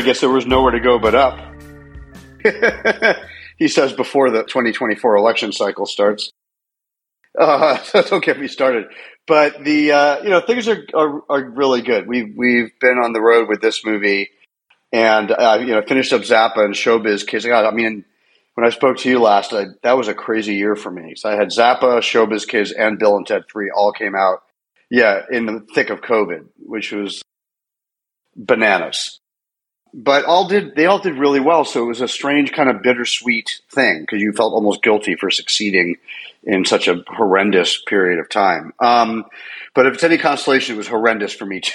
I guess there was nowhere to go but up. he says before the 2024 election cycle starts. Uh, don't get me started. But the uh, you know things are, are, are really good. We've we've been on the road with this movie, and uh, you know finished up Zappa and Showbiz Kids. God, I mean, when I spoke to you last, I, that was a crazy year for me. So I had Zappa, Showbiz Kids, and Bill and Ted Three all came out. Yeah, in the thick of COVID, which was bananas but all did they all did really well. So it was a strange kind of bittersweet thing because you felt almost guilty for succeeding in such a horrendous period of time. Um, but if it's any consolation, it was horrendous for me too.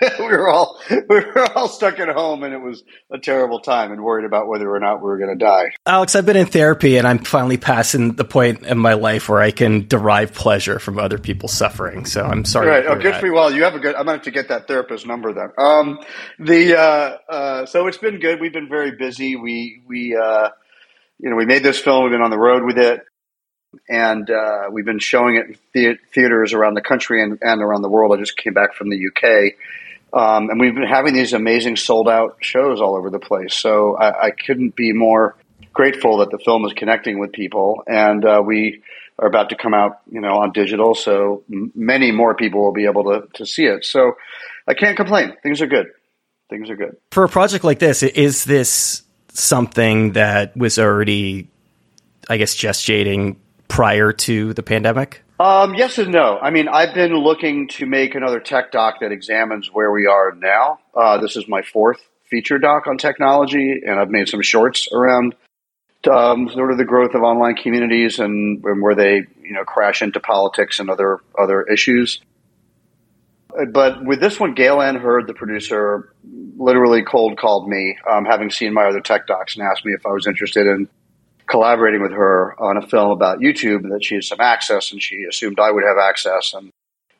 we were all we were all stuck at home, and it was a terrible time, and worried about whether or not we were going to die. Alex, I've been in therapy, and I'm finally passing the point in my life where I can derive pleasure from other people's suffering. So I'm sorry. Right. Oh, good that. for you. Well, you have a good. I'm going to have to get that therapist number then. Um, the uh, uh, so it's been good. We've been very busy. We we uh, you know we made this film. We've been on the road with it and uh, we've been showing it in theaters around the country and, and, around the world. I just came back from the UK, um, and we've been having these amazing sold out shows all over the place. So I, I, couldn't be more grateful that the film is connecting with people. And uh, we are about to come out, you know, on digital. So m- many more people will be able to, to see it. So I can't complain. Things are good. Things are good. For a project like this, is this something that was already, I guess, gestating prior to the pandemic? Um, yes and no. I mean, I've been looking to make another tech doc that examines where we are now. Uh, this is my fourth feature doc on technology, and I've made some shorts around um, sort of the growth of online communities and, and, where they, you know, crash into politics and other other issues. But with this one, Gale Anne Hurd, the producer, literally cold called me, um, having seen my other tech docs, and asked me if I was interested in collaborating with her on a film about YouTube that she had some access and she assumed I would have access and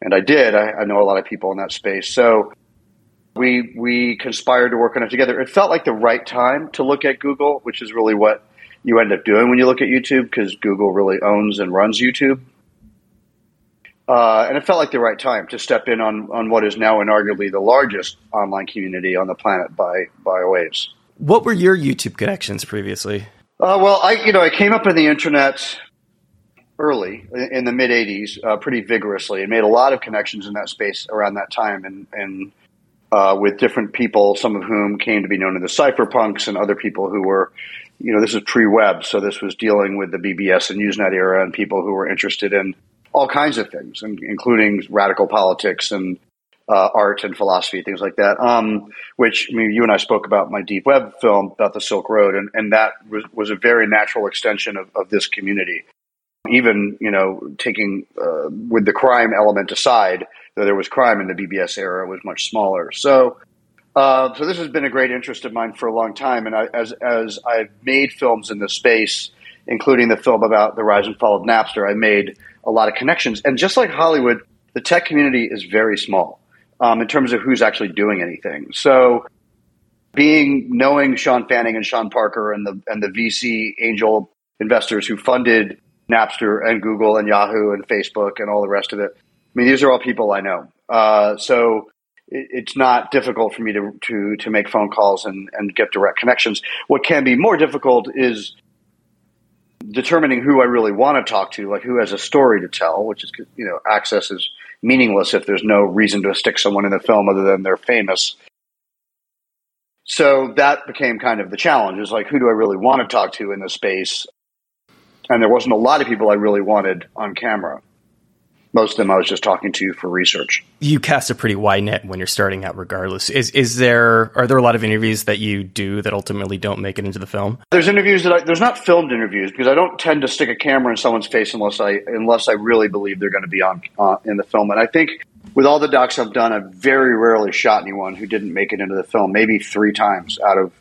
and I did. I, I know a lot of people in that space. So we we conspired to work on it together. It felt like the right time to look at Google, which is really what you end up doing when you look at YouTube because Google really owns and runs YouTube. Uh, and it felt like the right time to step in on, on what is now inarguably the largest online community on the planet by by waves. What were your YouTube connections previously? Uh, well, I you know I came up in the internet early in the mid '80s, uh, pretty vigorously, and made a lot of connections in that space around that time, and and uh, with different people, some of whom came to be known as the cypherpunks, and other people who were, you know, this is pre-web, so this was dealing with the BBS and Usenet era, and people who were interested in all kinds of things, and, including radical politics and uh, art and philosophy, things like that. Um, which I mean, you and I spoke about my deep web film about the Silk Road, and, and that was, was a very natural extension of, of this community. Even you know, taking uh, with the crime element aside, though there was crime in the BBS era, it was much smaller. So. Uh, so this has been a great interest of mine for a long time, and I, as as I've made films in this space, including the film about the rise and fall of Napster, I made a lot of connections. And just like Hollywood, the tech community is very small um, in terms of who's actually doing anything. So, being knowing Shawn Fanning and Sean Parker and the and the VC angel investors who funded Napster and Google and Yahoo and Facebook and all the rest of it. I mean, these are all people I know. Uh, so it, it's not difficult for me to, to, to make phone calls and, and get direct connections. What can be more difficult is determining who I really want to talk to, like who has a story to tell, which is, you know, access is meaningless if there's no reason to stick someone in the film other than they're famous. So that became kind of the challenge is like, who do I really want to talk to in this space? And there wasn't a lot of people I really wanted on camera most of them I was just talking to for research. You cast a pretty wide net when you're starting out, regardless. Is is there are there a lot of interviews that you do that ultimately don't make it into the film? There's interviews that I, there's not filmed interviews because I don't tend to stick a camera in someone's face unless I unless I really believe they're going to be on uh, in the film. And I think with all the docs I've done, I've very rarely shot anyone who didn't make it into the film. Maybe three times out of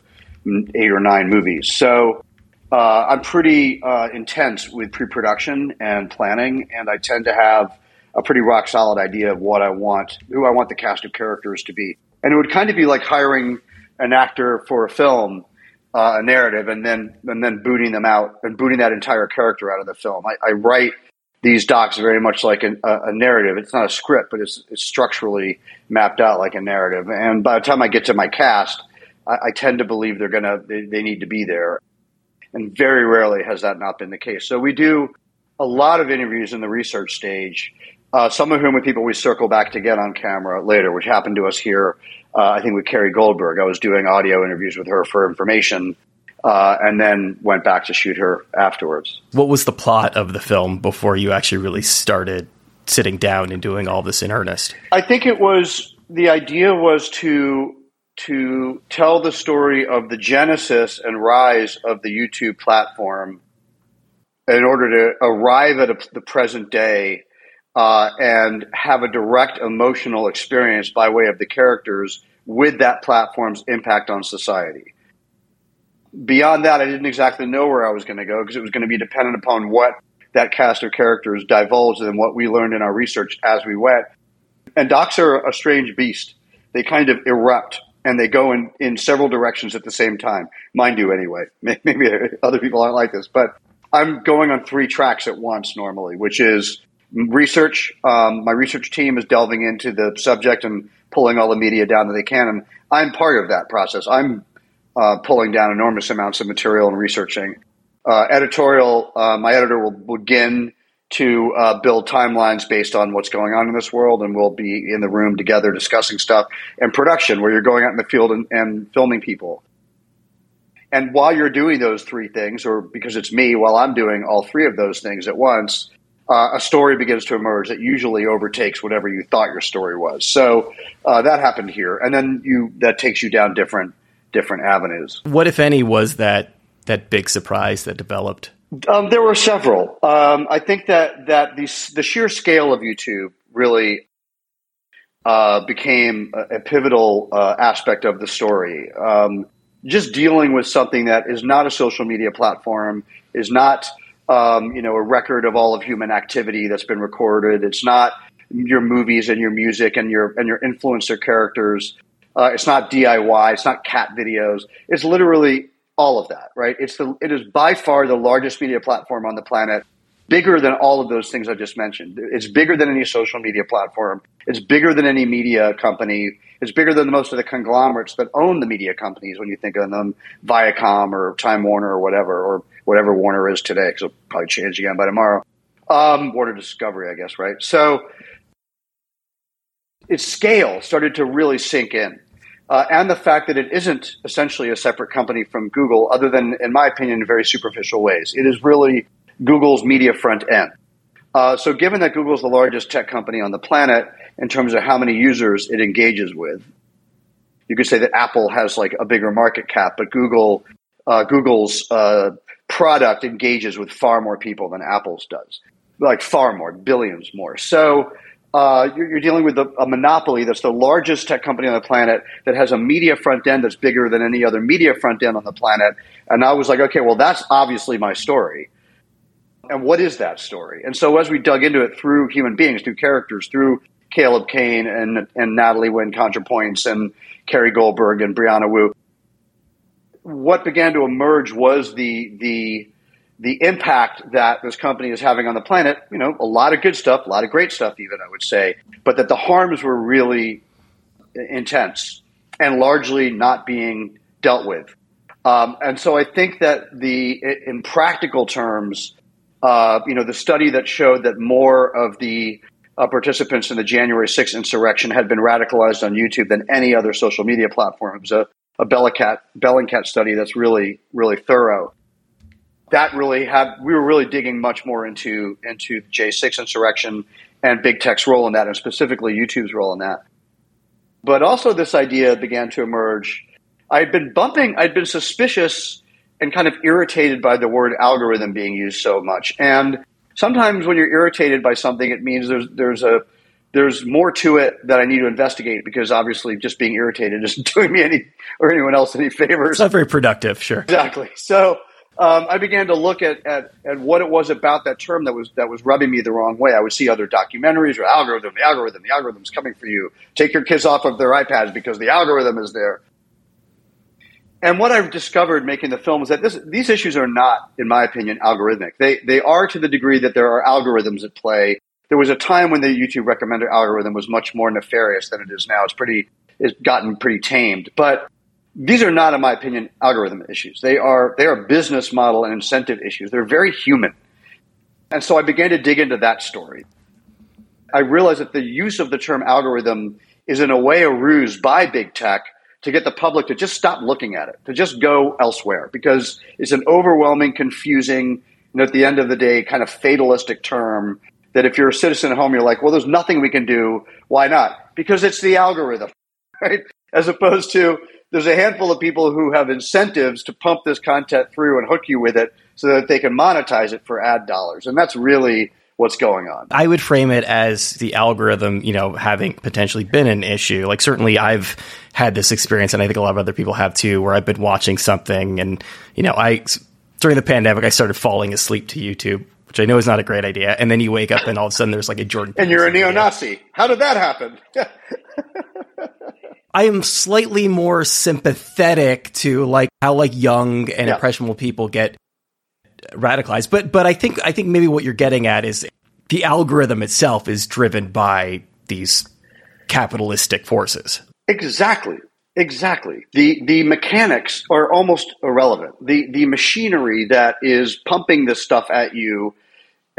eight or nine movies. So. Uh, I'm pretty uh, intense with pre-production and planning, and I tend to have a pretty rock solid idea of what I want, who I want the cast of characters to be. And it would kind of be like hiring an actor for a film, uh, a narrative, and then and then booting them out and booting that entire character out of the film. I, I write these docs very much like a, a, narrative. It's not a script, but it's, it's structurally mapped out like a narrative. And by the time I get to my cast, I, I tend to believe they're gonna they, they need to be there, and very rarely has that not been the case. So we do a lot of interviews in the research stage. Uh, some of whom with people we circle back to get on camera later, which happened to us here. Uh, I think with Carrie Goldberg, I was doing audio interviews with her for information, uh, and then went back to shoot her afterwards. What was the plot of the film before you actually really started sitting down and doing all this in earnest? I think it was the idea was to to tell the story of the genesis and rise of the YouTube platform in order to arrive at a, the present day uh, and have a direct emotional experience by way of the characters with that platform's impact on society. Beyond that, I didn't exactly know where I was going to go because it was going to be dependent upon what that cast of characters divulged and what we learned in our research as we went. And docs are a strange beast. They kind of erupt and they go in, in several directions at the same time. Mind you, anyway. Maybe other people aren't like this, but I'm going on three tracks at once normally, which is research. Um, my research team is delving into the subject and pulling all the media down that they can, and I'm part of that process. I'm uh, pulling down enormous amounts of material and researching. Uh, editorial, uh, my editor will begin to uh, build timelines based on what's going on in this world, and we'll be in the room together discussing stuff. And production, where you're going out in the field and, and filming people. And while you're doing those three things, or because it's me, while I'm doing all three of those things at once, uh, a story begins to emerge that usually overtakes whatever you thought your story was. So uh, that happened here, and then you that takes you down different different avenues. What, if any, was that that big surprise that developed? Um, there were several. Um, I think that that the the sheer scale of YouTube really uh, became a, a pivotal uh, aspect of the story. Um, just dealing with something that is not a social media platform, is not um, you know a record of all of human activity that's been recorded. It's not your movies and your music and your and your influencer characters. Uh, it's not DIY. It's not cat videos. It's literally all of that, right? It's the it is by far the largest media platform on the planet, bigger than all of those things I just mentioned. It's bigger than any social media platform. It's bigger than any media company. It's bigger than most of the conglomerates that own the media companies when you think of them, Viacom or Time Warner or whatever, or whatever Warner is today, because it'll probably change again by tomorrow. Um, Warner Discovery, I guess, right? So its scale started to really sink in uh, and the fact that it isn't essentially a separate company from Google, other than, in my opinion, in very superficial ways. It is really Google's media front end. Uh, so, given that Google is the largest tech company on the planet in terms of how many users it engages with, you could say that Apple has like a bigger market cap, but Google, uh, Google's uh, product engages with far more people than Apple's does, like far more, billions more. So, uh, you're, you're, dealing with a, a, monopoly that's the largest tech company on the planet that has a media front end that's bigger than any other media front end on the planet. And I was like, okay, well, that's obviously my story. And what is that story? And so as we dug into it through human beings, through characters, through Caleb Cain and, and Natalie Wynn ContraPoints and Carrie Goldberg and Brianna Wu, what began to emerge was the the the impact that this company is having on the planet, you know, a lot of good stuff, a lot of great stuff, even I would say, but that the harms were really intense and largely not being dealt with. Um, and so I think that the, in practical terms, uh, you know, the study that showed that more of the uh, participants in the January 6th insurrection had been radicalized on YouTube than any other social media platform. It was a, a Bellingcat, study that's really, really thorough that really had we were really digging much more into into J6 insurrection and big tech's role in that, and specifically YouTube's role in that. But also, this idea began to emerge. I'd been bumping, I'd been suspicious and kind of irritated by the word algorithm being used so much. And sometimes when you're irritated by something, it means there's there's a there's more to it that I need to investigate because obviously just being irritated isn't doing me any or anyone else any favors. It's not very productive, sure. Exactly. So um, I began to look at, at, at what it was about that term that was that was rubbing me the wrong way. I would see other documentaries or algorithm, the algorithm, the algorithm's coming for you. Take your kids off of their iPads because the algorithm is there. And what I've discovered making the film is that this, these issues are not, in my opinion, algorithmic. They they are to the degree that there are algorithms at play. There was a time when the YouTube recommender algorithm was much more nefarious than it is now. It's pretty it's gotten pretty tamed, but these are not, in my opinion, algorithm issues. They are they are business model and incentive issues. They're very human. And so I began to dig into that story. I realized that the use of the term algorithm is in a way a ruse by big tech to get the public to just stop looking at it, to just go elsewhere, because it's an overwhelming, confusing, and at the end of the day, kind of fatalistic term that if you're a citizen at home, you're like, well, there's nothing we can do. Why not? Because it's the algorithm, right? As opposed to there's a handful of people who have incentives to pump this content through and hook you with it so that they can monetize it for ad dollars. And that's really what's going on. I would frame it as the algorithm, you know, having potentially been an issue. Like certainly I've had this experience and I think a lot of other people have too where I've been watching something and you know, I during the pandemic I started falling asleep to YouTube which I know is not a great idea. And then you wake up and all of a sudden there's like a Jordan. And you're a neo-Nazi. How did that happen? I am slightly more sympathetic to like how like young and yeah. impressionable people get radicalized. But but I think I think maybe what you're getting at is the algorithm itself is driven by these capitalistic forces. Exactly. Exactly. The the mechanics are almost irrelevant. The the machinery that is pumping this stuff at you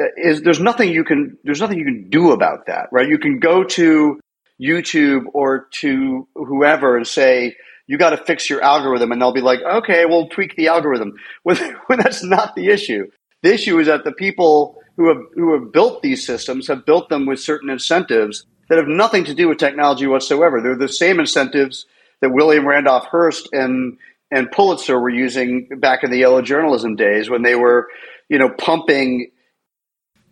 uh, is there's nothing you can there's nothing you can do about that, right? You can go to YouTube or to whoever and say, you got to fix your algorithm. And they'll be like, okay, we'll tweak the algorithm. When, that's not the issue. The issue is that the people who have, who have built these systems have built them with certain incentives that have nothing to do with technology whatsoever. They're the same incentives that William Randolph Hearst and, and Pulitzer were using back in the yellow journalism days when they were, you know, pumping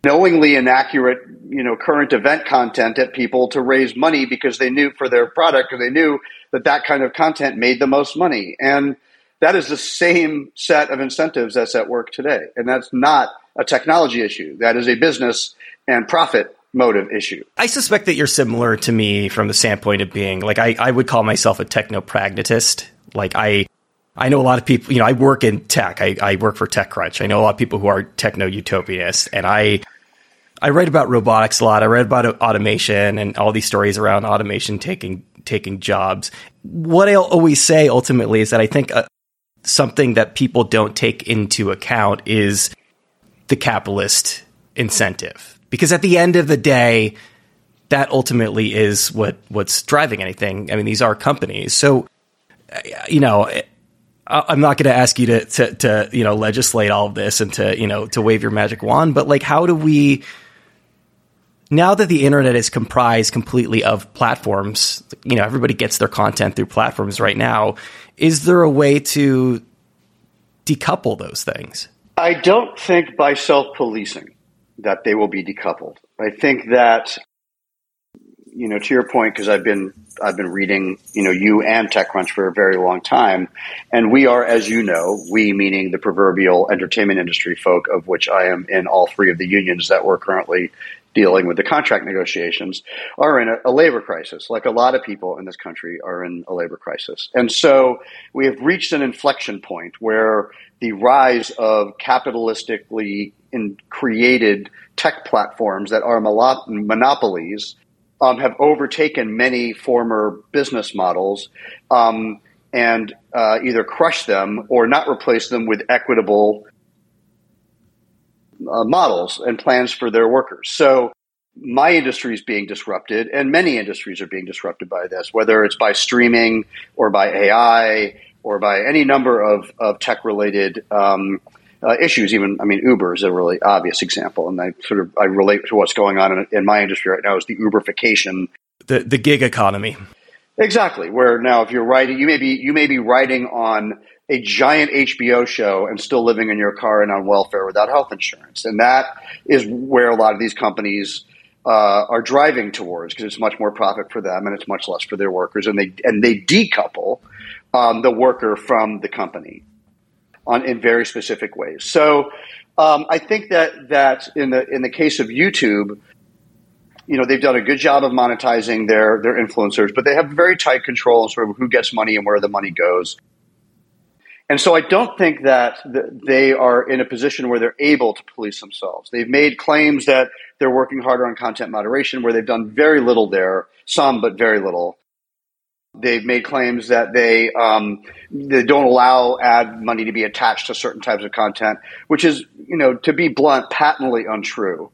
knowingly inaccurate, you know, current event content at people to raise money because they knew for their product or they knew that that kind of content made the most money. And that is the same set of incentives that's at work today. And that's not a technology issue. That is a business and profit motive issue. I suspect that you're similar to me from the standpoint of being like I, I would call myself a techno pragmatist. Like I I know a lot of people, you know, I work in tech. I, I work for TechCrunch. I know a lot of people who are techno utopianists, and I I write about robotics a lot. I read about automation and all these stories around automation taking taking jobs. What I'll always say ultimately is that I think uh, something that people don't take into account is the capitalist incentive, because at the end of the day, that ultimately is what what's driving anything. I mean, these are companies, so uh, you know I'm not going to ask you to, to, to, you know, legislate all of this and to, you know, to wave your magic wand, but like, how do we, now that the internet is comprised completely of platforms, you know, everybody gets their content through platforms right now. Is there a way to decouple those things? I don't think by self policing that they will be decoupled. I think that you know, to your point, because I've been I've been reading, you know, you and TechCrunch for a very long time, and we are, as you know, we meaning the proverbial entertainment industry folk, of which I am in all three of the unions that we're currently dealing with the contract negotiations, are in a, a labor crisis. Like a lot of people in this country are in a labor crisis, and so we have reached an inflection point where the rise of capitalistically in created tech platforms that are monopolies um, have overtaken many former business models um, and uh, either crush them or not replace them with equitable uh, models and plans for their workers. So my industry is being disrupted, and many industries are being disrupted by this, whether it's by streaming or by AI or by any number of, of tech related um, uh, issues. Even I mean, Uber is a really obvious example, and I sort of I relate to what's going on in, in my industry right now is the Uberification, the the gig economy. Exactly. Where now, if you're writing, you may be you may be writing on a giant HBO show and still living in your car and on welfare without health insurance, and that is where a lot of these companies. Uh, are driving towards because it's much more profit for them and it's much less for their workers, and they and they decouple um, the worker from the company on in very specific ways. So um, I think that that in the in the case of YouTube, you know they've done a good job of monetizing their their influencers, but they have very tight control on sort of who gets money and where the money goes. And so I don't think that they are in a position where they're able to police themselves. They've made claims that they're working harder on content moderation, where they've done very little there, some but very little. They've made claims that they um, they don't allow ad money to be attached to certain types of content, which is, you know, to be blunt, patently untrue.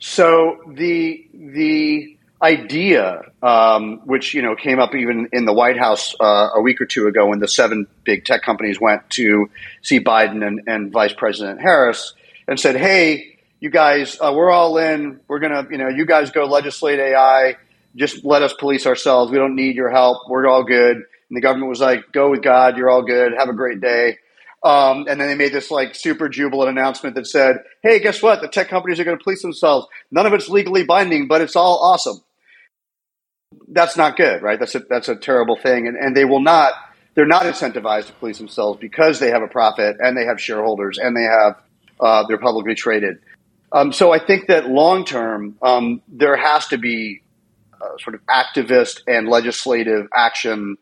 So the the idea, um, which you know came up even in the White House uh, a week or two ago, when the seven big tech companies went to see Biden and, and Vice President Harris and said, "Hey, you guys, uh, we're all in. We're gonna, you know, you guys go legislate AI." Just let us police ourselves. We don't need your help. We're all good. And the government was like, go with God. You're all good. Have a great day. Um, and then they made this like super jubilant announcement that said, hey, guess what? The tech companies are going to police themselves. None of it's legally binding, but it's all awesome. That's not good, right? That's a, that's a terrible thing. And, and they will not, they're not incentivized to police themselves because they have a profit and they have shareholders and they have, uh, they're publicly traded. Um, so I think that long term, um, there has to be sort of activist and legislative action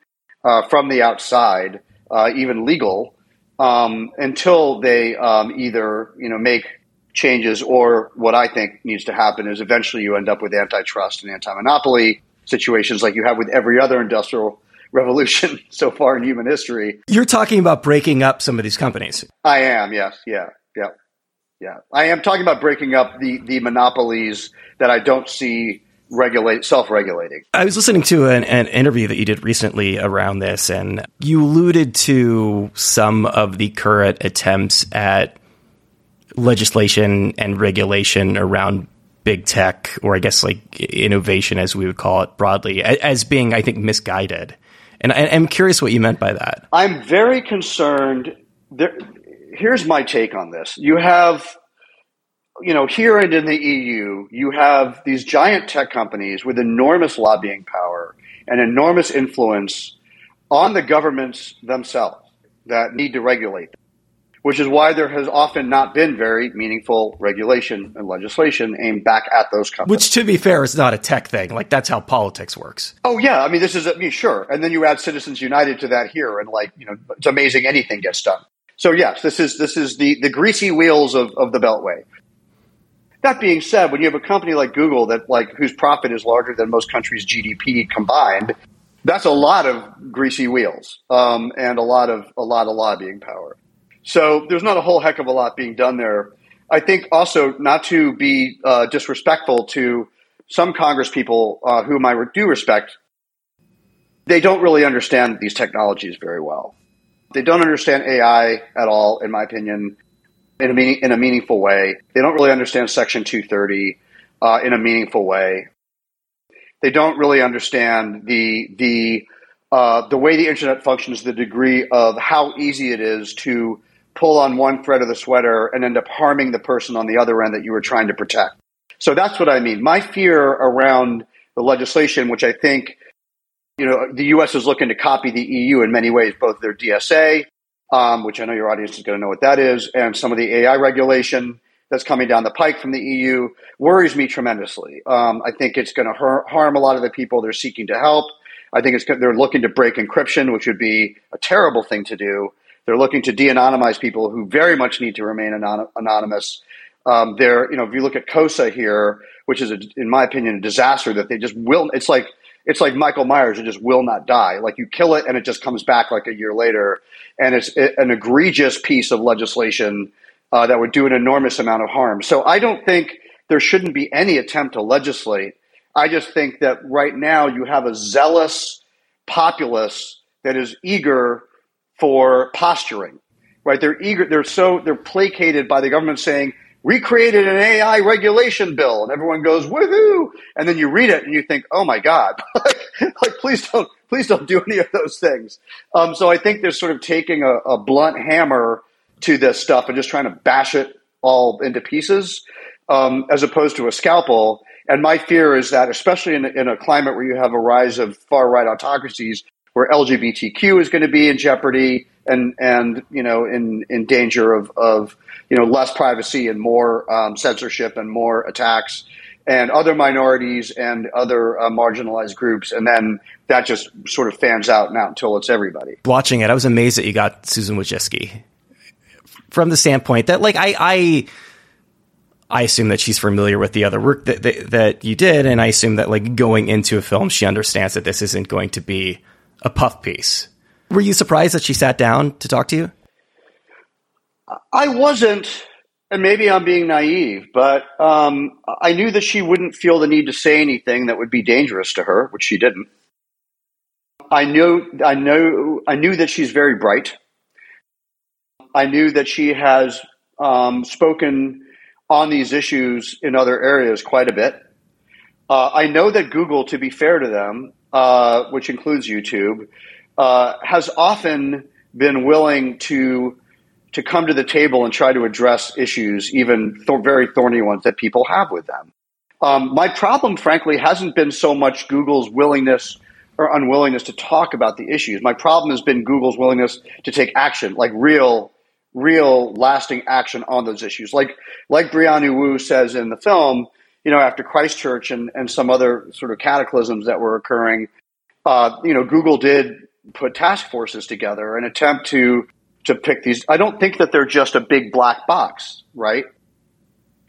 uh, from the outside, uh, even legal, um, until they um, either you know make changes or what I think needs to happen is eventually you end up with antitrust and anti-monopoly situations like you have with every other industrial revolution so far in human history. You're talking about breaking up some of these companies. I am, yes, yeah, yeah, yeah. I am talking about breaking up the the monopolies that I don't see regulate self-regulating. I was listening to an, an, interview that you did recently around this, and you alluded to some of the current attempts at legislation and regulation around big tech, or I guess like innovation, as we would call it broadly, as being, I think, misguided. And I, I'm curious what you meant by that. I'm very concerned. There, here's my take on this. You have you know, here and in the EU, you have these giant tech companies with enormous lobbying power and enormous influence on the governments themselves that need to regulate them, which is why there has often not been very meaningful regulation and legislation aimed back at those companies. Which, to be fair, is not a tech thing. Like, that's how politics works. Oh, yeah. I mean, this is, I mean, sure. And then you add Citizens United to that here, and like, you know, it's amazing anything gets done. So yes, this is this is the, the greasy wheels of, of the Beltway. That being said, when you have a company like Google that like whose profit is larger than most countries' GDP combined, that's a lot of greasy wheels um, and a lot of a lot of lobbying power. So there's not a whole heck of a lot being done there. I think also not to be uh, disrespectful to some Congress people uh, whom I do respect. They don't really understand these technologies very well. They don't understand AI at all, in my opinion in a, meaning, in a meaningful way. They don't really understand Section 230 uh, in a meaningful way. They don't really understand the the uh, the way the internet functions, the degree of how easy it is to pull on one thread of the sweater and end up harming the person on the other end that you were trying to protect. So that's what I mean. My fear around the legislation, which I think you know the U.S. is looking to copy the EU in many ways, both their DSA um, which I know your audience is going to know what that is, and some of the AI regulation that's coming down the pike from the EU worries me tremendously. Um, I think it's going to har- harm a lot of the people they're seeking to help. I think it's they're looking to break encryption, which would be a terrible thing to do. They're looking to de-anonymize people who very much need to remain anon- anonymous. Um, they're, you know, if you look at KOSA here, which is, a, in my opinion, a disaster that they just will. It's like it's like Michael Myers; it just will not die. Like you kill it, and it just comes back like a year later. And it's an egregious piece of legislation uh, that would do an enormous amount of harm. So I don't think there shouldn't be any attempt to legislate. I just think that right now you have a zealous populace that is eager for posturing. Right? They're eager. They're so they're placated by the government saying we created an AI regulation bill, and everyone goes woohoo, and then you read it and you think, oh my god, like, like, please don't, please don't do any of those things. Um, so I think they're sort of taking a, a, blunt hammer to this stuff and just trying to bash it all into pieces, um, as opposed to a scalpel. And my fear is that, especially in, in a climate where you have a rise of far right autocracies, where LGBTQ is going to be in jeopardy and and you know in in danger of of you know less privacy and more um, censorship and more attacks and other minorities and other uh, marginalized groups. And then that just sort of fans out now until it's everybody. Watching it i was amazed that you got susan wojcicki. From the standpoint that like i i I assume that she's familiar with the other work that, that, that you did, and I assume that like going into a film, she understands that this isn't going to be a puff piece. Were you surprised that she sat down to talk to you? I wasn't, and maybe I'm being naive, but um, I knew that she wouldn't feel the need to say anything that would be dangerous to her, which she didn't. I knew, I know, I knew that she's very bright. I knew that she has um, spoken on these issues in other areas quite a bit. Uh, I know that Google, to be fair to them, uh, which includes YouTube, uh, has often been willing to to come to the table and try to address issues, even th- very thorny ones that people have with them. Um, my problem, frankly, hasn't been so much Google's willingness or unwillingness to talk about the issues. My problem has been Google's willingness to take action, like real real lasting action on those issues. Like like Brianna Wu says in the film, you know, after Christchurch and, and some other sort of cataclysms that were occurring, uh, you know, Google did put task forces together and attempt to to pick these. I don't think that they're just a big black box, right?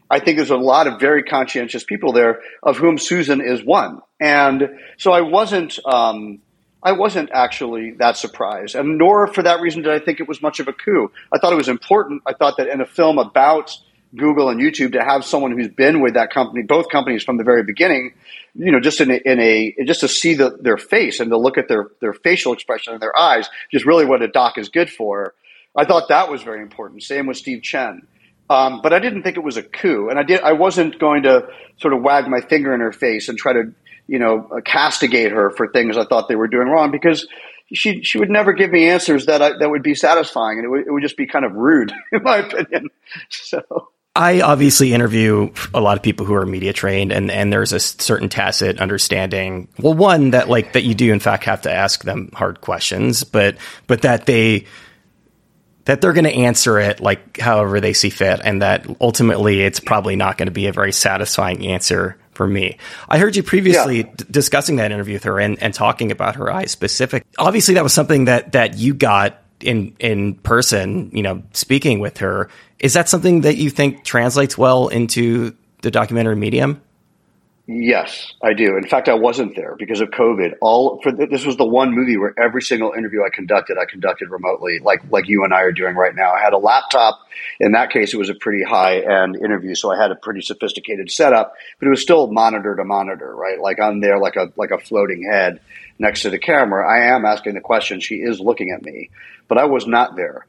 I think there's a lot of very conscientious people there, of whom Susan is one. And so I wasn't um, I wasn't actually that surprised, and nor for that reason did I think it was much of a coup. I thought it was important. I thought that in a film about Google and YouTube to have someone who's been with that company, both companies from the very beginning, you know, just in a, in a just to see the, their face and to look at their their facial expression and their eyes, just really what a doc is good for. I thought that was very important. Same with Steve Chen. Um, but I didn't think it was a coup, and I did. I wasn't going to sort of wag my finger in her face and try to you know, castigate her for things I thought they were doing wrong because she she would never give me answers that I, that would be satisfying, and it would, it would just be kind of rude, in my opinion. So. I obviously interview a lot of people who are media trained, and, and there's a certain tacit understanding. Well, one that like that you do in fact have to ask them hard questions, but but that they that they're going to answer it like however they see fit, and that ultimately it's probably not going to be a very satisfying answer for me. I heard you previously yeah. d- discussing that interview with her and, and talking about her eyes specific. Obviously, that was something that that you got in in person. You know, speaking with her. Is that something that you think translates well into the documentary medium? Yes, I do. In fact, I wasn't there because of COVID. All for this was the one movie where every single interview I conducted, I conducted remotely, like like you and I are doing right now. I had a laptop. In that case, it was a pretty high end interview, so I had a pretty sophisticated setup, but it was still monitor to monitor, right? Like I'm there, like a like a floating head next to the camera. I am asking the question. She is looking at me, but I was not there.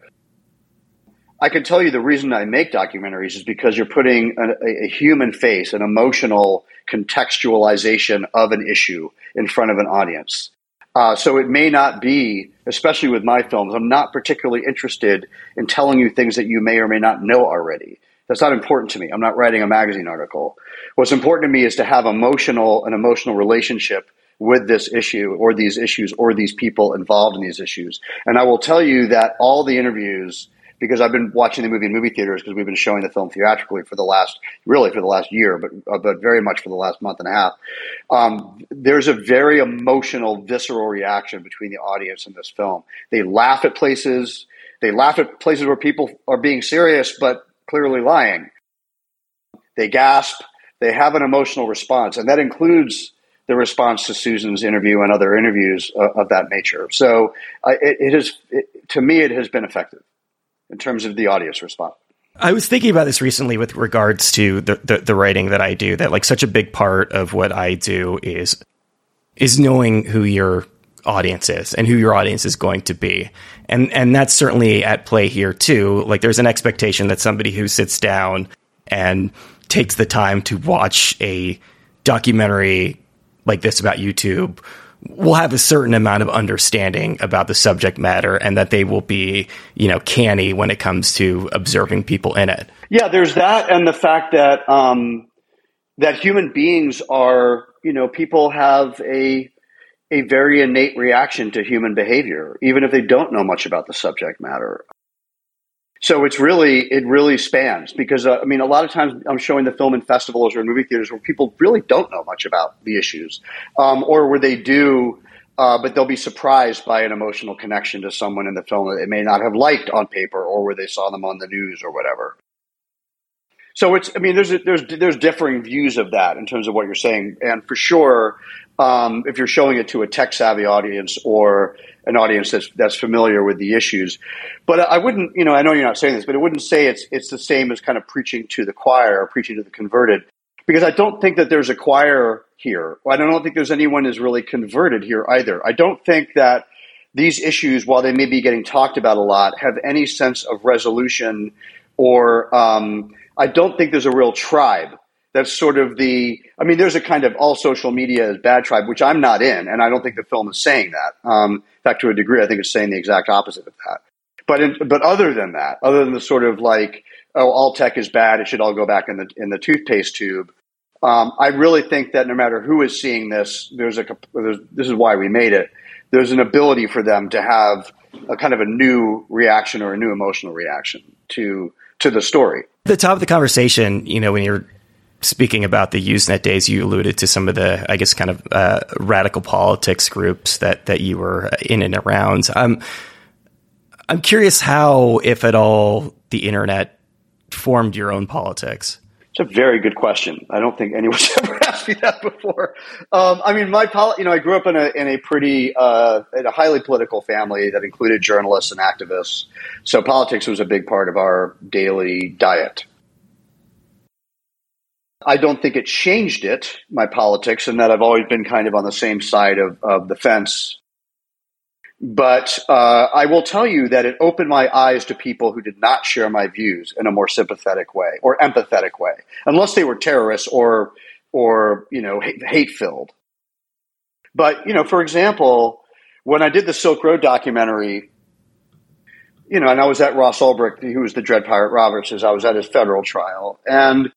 I can tell you the reason I make documentaries is because you're putting a, a, human face, an emotional contextualization of an issue in front of an audience. Uh, so it may not be, especially with my films, I'm not particularly interested in telling you things that you may or may not know already. That's not important to me. I'm not writing a magazine article. What's important to me is to have emotional an emotional relationship with this issue or these issues or these people involved in these issues. And I will tell you that all the interviews because I've been watching the movie in movie theaters because we've been showing the film theatrically for the last, really for the last year, but uh, but very much for the last month and a half. Um, there's a very emotional, visceral reaction between the audience and this film. They laugh at places. They laugh at places where people are being serious but clearly lying. They gasp. They have an emotional response, and that includes the response to Susan's interview and other interviews uh, of that nature. So uh, it, it is, it, to me, it has been effective in terms of the audience response. I was thinking about this recently with regards to the, the, the writing that I do. That like such a big part of what I do is is knowing who your audience is and who your audience is going to be. And and that's certainly at play here too. Like there's an expectation that somebody who sits down and takes the time to watch a documentary like this about YouTube will have a certain amount of understanding about the subject matter and that they will be, you know, canny when it comes to observing people in it. Yeah, there's that and the fact that um, that human beings are, you know, people have a a very innate reaction to human behavior, even if they don't know much about the subject matter. So it's really it really spans because uh, I mean a lot of times I'm showing the film in festivals or in movie theaters where people really don't know much about the issues, um, or where they do, uh, but they'll be surprised by an emotional connection to someone in the film that they may not have liked on paper or where they saw them on the news or whatever. So it's, I mean, there's there's there's differing views of that in terms of what you're saying, and for sure, um, if you're showing it to a tech savvy audience or an audience that's that's familiar with the issues, but I wouldn't, you know, I know you're not saying this, but I wouldn't say it's it's the same as kind of preaching to the choir or preaching to the converted, because I don't think that there's a choir here. I don't think there's anyone who's really converted here either. I don't think that these issues, while they may be getting talked about a lot, have any sense of resolution or um, I don't think there's a real tribe. That's sort of the. I mean, there's a kind of all social media is bad tribe, which I'm not in, and I don't think the film is saying that. Um, in fact, to a degree, I think it's saying the exact opposite of that. But in, but other than that, other than the sort of like, oh, all tech is bad, it should all go back in the in the toothpaste tube. Um, I really think that no matter who is seeing this, there's a there's, this is why we made it. There's an ability for them to have a kind of a new reaction or a new emotional reaction to to the story. The top of the conversation, you know, when you're speaking about the Usenet days, you alluded to some of the, I guess, kind of uh, radical politics groups that that you were in and around. Um, I'm curious how, if at all, the internet formed your own politics. It's a very good question. I don't think anyone's ever asked me that before. Um, I mean, my poli- you know, I grew up in a in a pretty uh, in a highly political family that included journalists and activists. So politics was a big part of our daily diet. I don't think it changed it, my politics, and that I've always been kind of on the same side of, of the fence but uh, I will tell you that it opened my eyes to people who did not share my views in a more sympathetic way or empathetic way, unless they were terrorists or or you know hate filled. But you know, for example, when I did the Silk Road documentary, you know, and I was at Ross Ulbricht, who was the Dread Pirate Roberts, as I was at his federal trial, and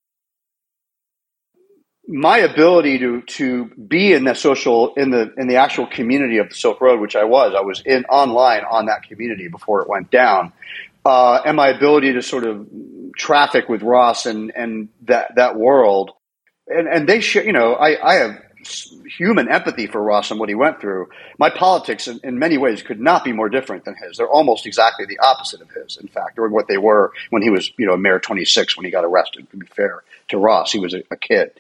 my ability to to be in the social in the in the actual community of the Silk Road, which I was, I was in online on that community before it went down, uh, and my ability to sort of traffic with Ross and and that that world, and and they share, you know, I I have human empathy for Ross and what he went through. My politics, in, in, many ways, could not be more different than his. They're almost exactly the opposite of his, in fact, or what they were when he was, you know, mayor 26 when he got arrested. To be fair to Ross, he was a, a kid.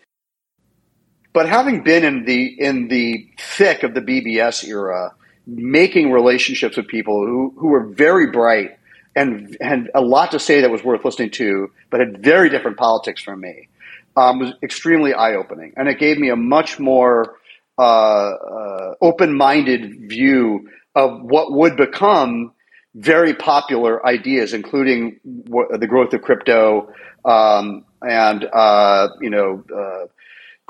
But having been in the in the thick of the BBS era, making relationships with people who, who were very bright and had a lot to say that was worth listening to, but had very different politics from me, um, was extremely eye opening, and it gave me a much more uh, uh, open minded view of what would become very popular ideas, including the growth of crypto um, and uh, you know uh,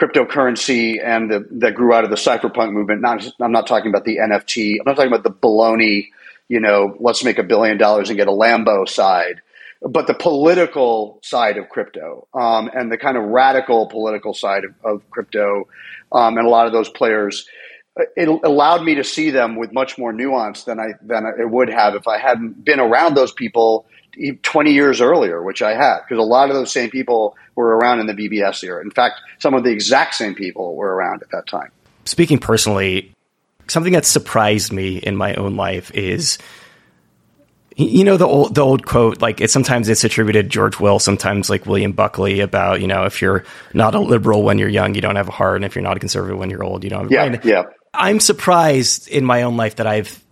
cryptocurrency and the, that grew out of the cypherpunk movement. Not, I'm not talking about the NFT. I'm not talking about the baloney, you know, let's make a billion dollars and get a Lambo side, but the political side of crypto um, and the kind of radical political side of, of crypto um, and a lot of those players. It allowed me to see them with much more nuance than I than it would have if I hadn't been around those people 20 years earlier, which I had, because a lot of those same people were around in the BBS era. In fact, some of the exact same people were around at that time. Speaking personally, something that surprised me in my own life is you know the old the old quote like it sometimes it's attributed George Will sometimes like William Buckley about you know if you're not a liberal when you're young you don't have a heart and if you're not a conservative when you're old you don't have a yeah, brain. Yeah. I'm surprised in my own life that I've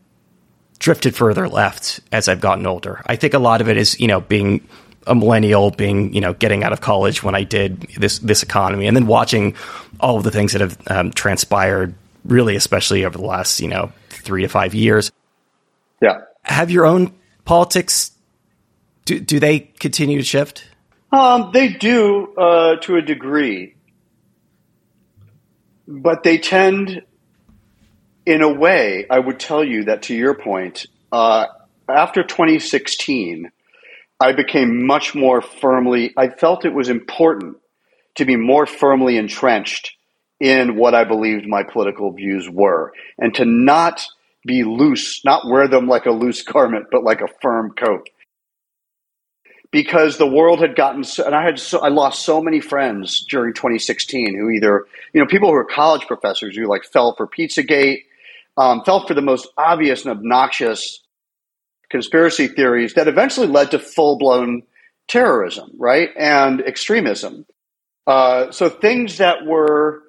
drifted further left as I've gotten older. I think a lot of it is, you know, being a millennial, being, you know, getting out of college when I did this, this economy and then watching all of the things that have um, transpired really, especially over the last, you know, three to five years. Yeah. Have your own politics, do, do they continue to shift? Um, they do uh, to a degree, but they tend in a way, I would tell you that to your point, uh, after 2016, I became much more firmly, I felt it was important to be more firmly entrenched in what I believed my political views were and to not be loose, not wear them like a loose garment, but like a firm coat. Because the world had gotten so, and I had so, I lost so many friends during 2016 who either, you know, people who were college professors who like fell for Pizzagate um, fell for the most obvious and obnoxious conspiracy theories that eventually led to full blown terrorism, right, and extremism. Uh, so things that were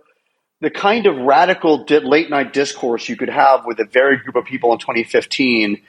the kind of radical late night discourse you could have with a varied group of people in 2015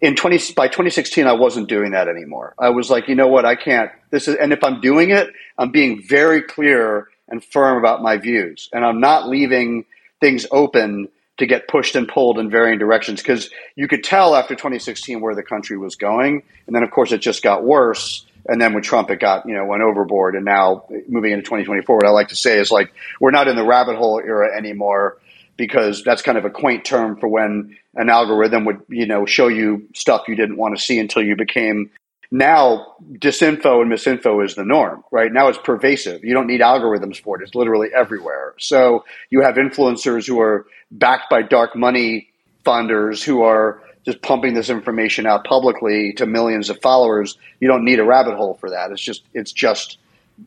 in 20 by 2016 i wasn't doing that anymore i was like you know what i can't this is and if i'm doing it i'm being very clear and firm about my views and i'm not leaving things open to get pushed and pulled in varying directions because you could tell after 2016 where the country was going. And then of course it just got worse. And then with Trump, it got you know went overboard, and now moving into 2024, what I like to say is like we're not in the rabbit hole era anymore because that's kind of a quaint term for when an algorithm would you know show you stuff you didn't want to see until you became now disinfo and misinfo is the norm right? Now it's pervasive. You don't need algorithms for it. It's literally everywhere. So you have influencers who are backed by dark money funders who are just pumping this information out publicly to millions of followers. You don't need a rabbit hole for that. It's just it's just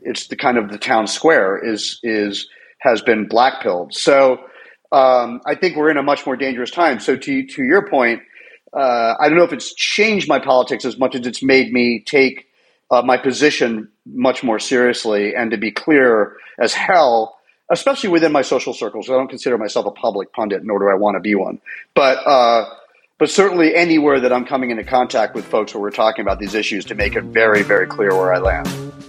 it's the kind of the town square is is has been black pilled so um, I think we're in a much more dangerous time. So to to your point, uh, I don't know if it's changed my politics as much as it's made me take uh, my position much more seriously and to be clear as hell, especially within my social circles. I don't consider myself a public pundit, nor do I want to be one. But uh, but certainly anywhere that I'm coming into contact with folks where we're talking about these issues, to make it very very clear where I land.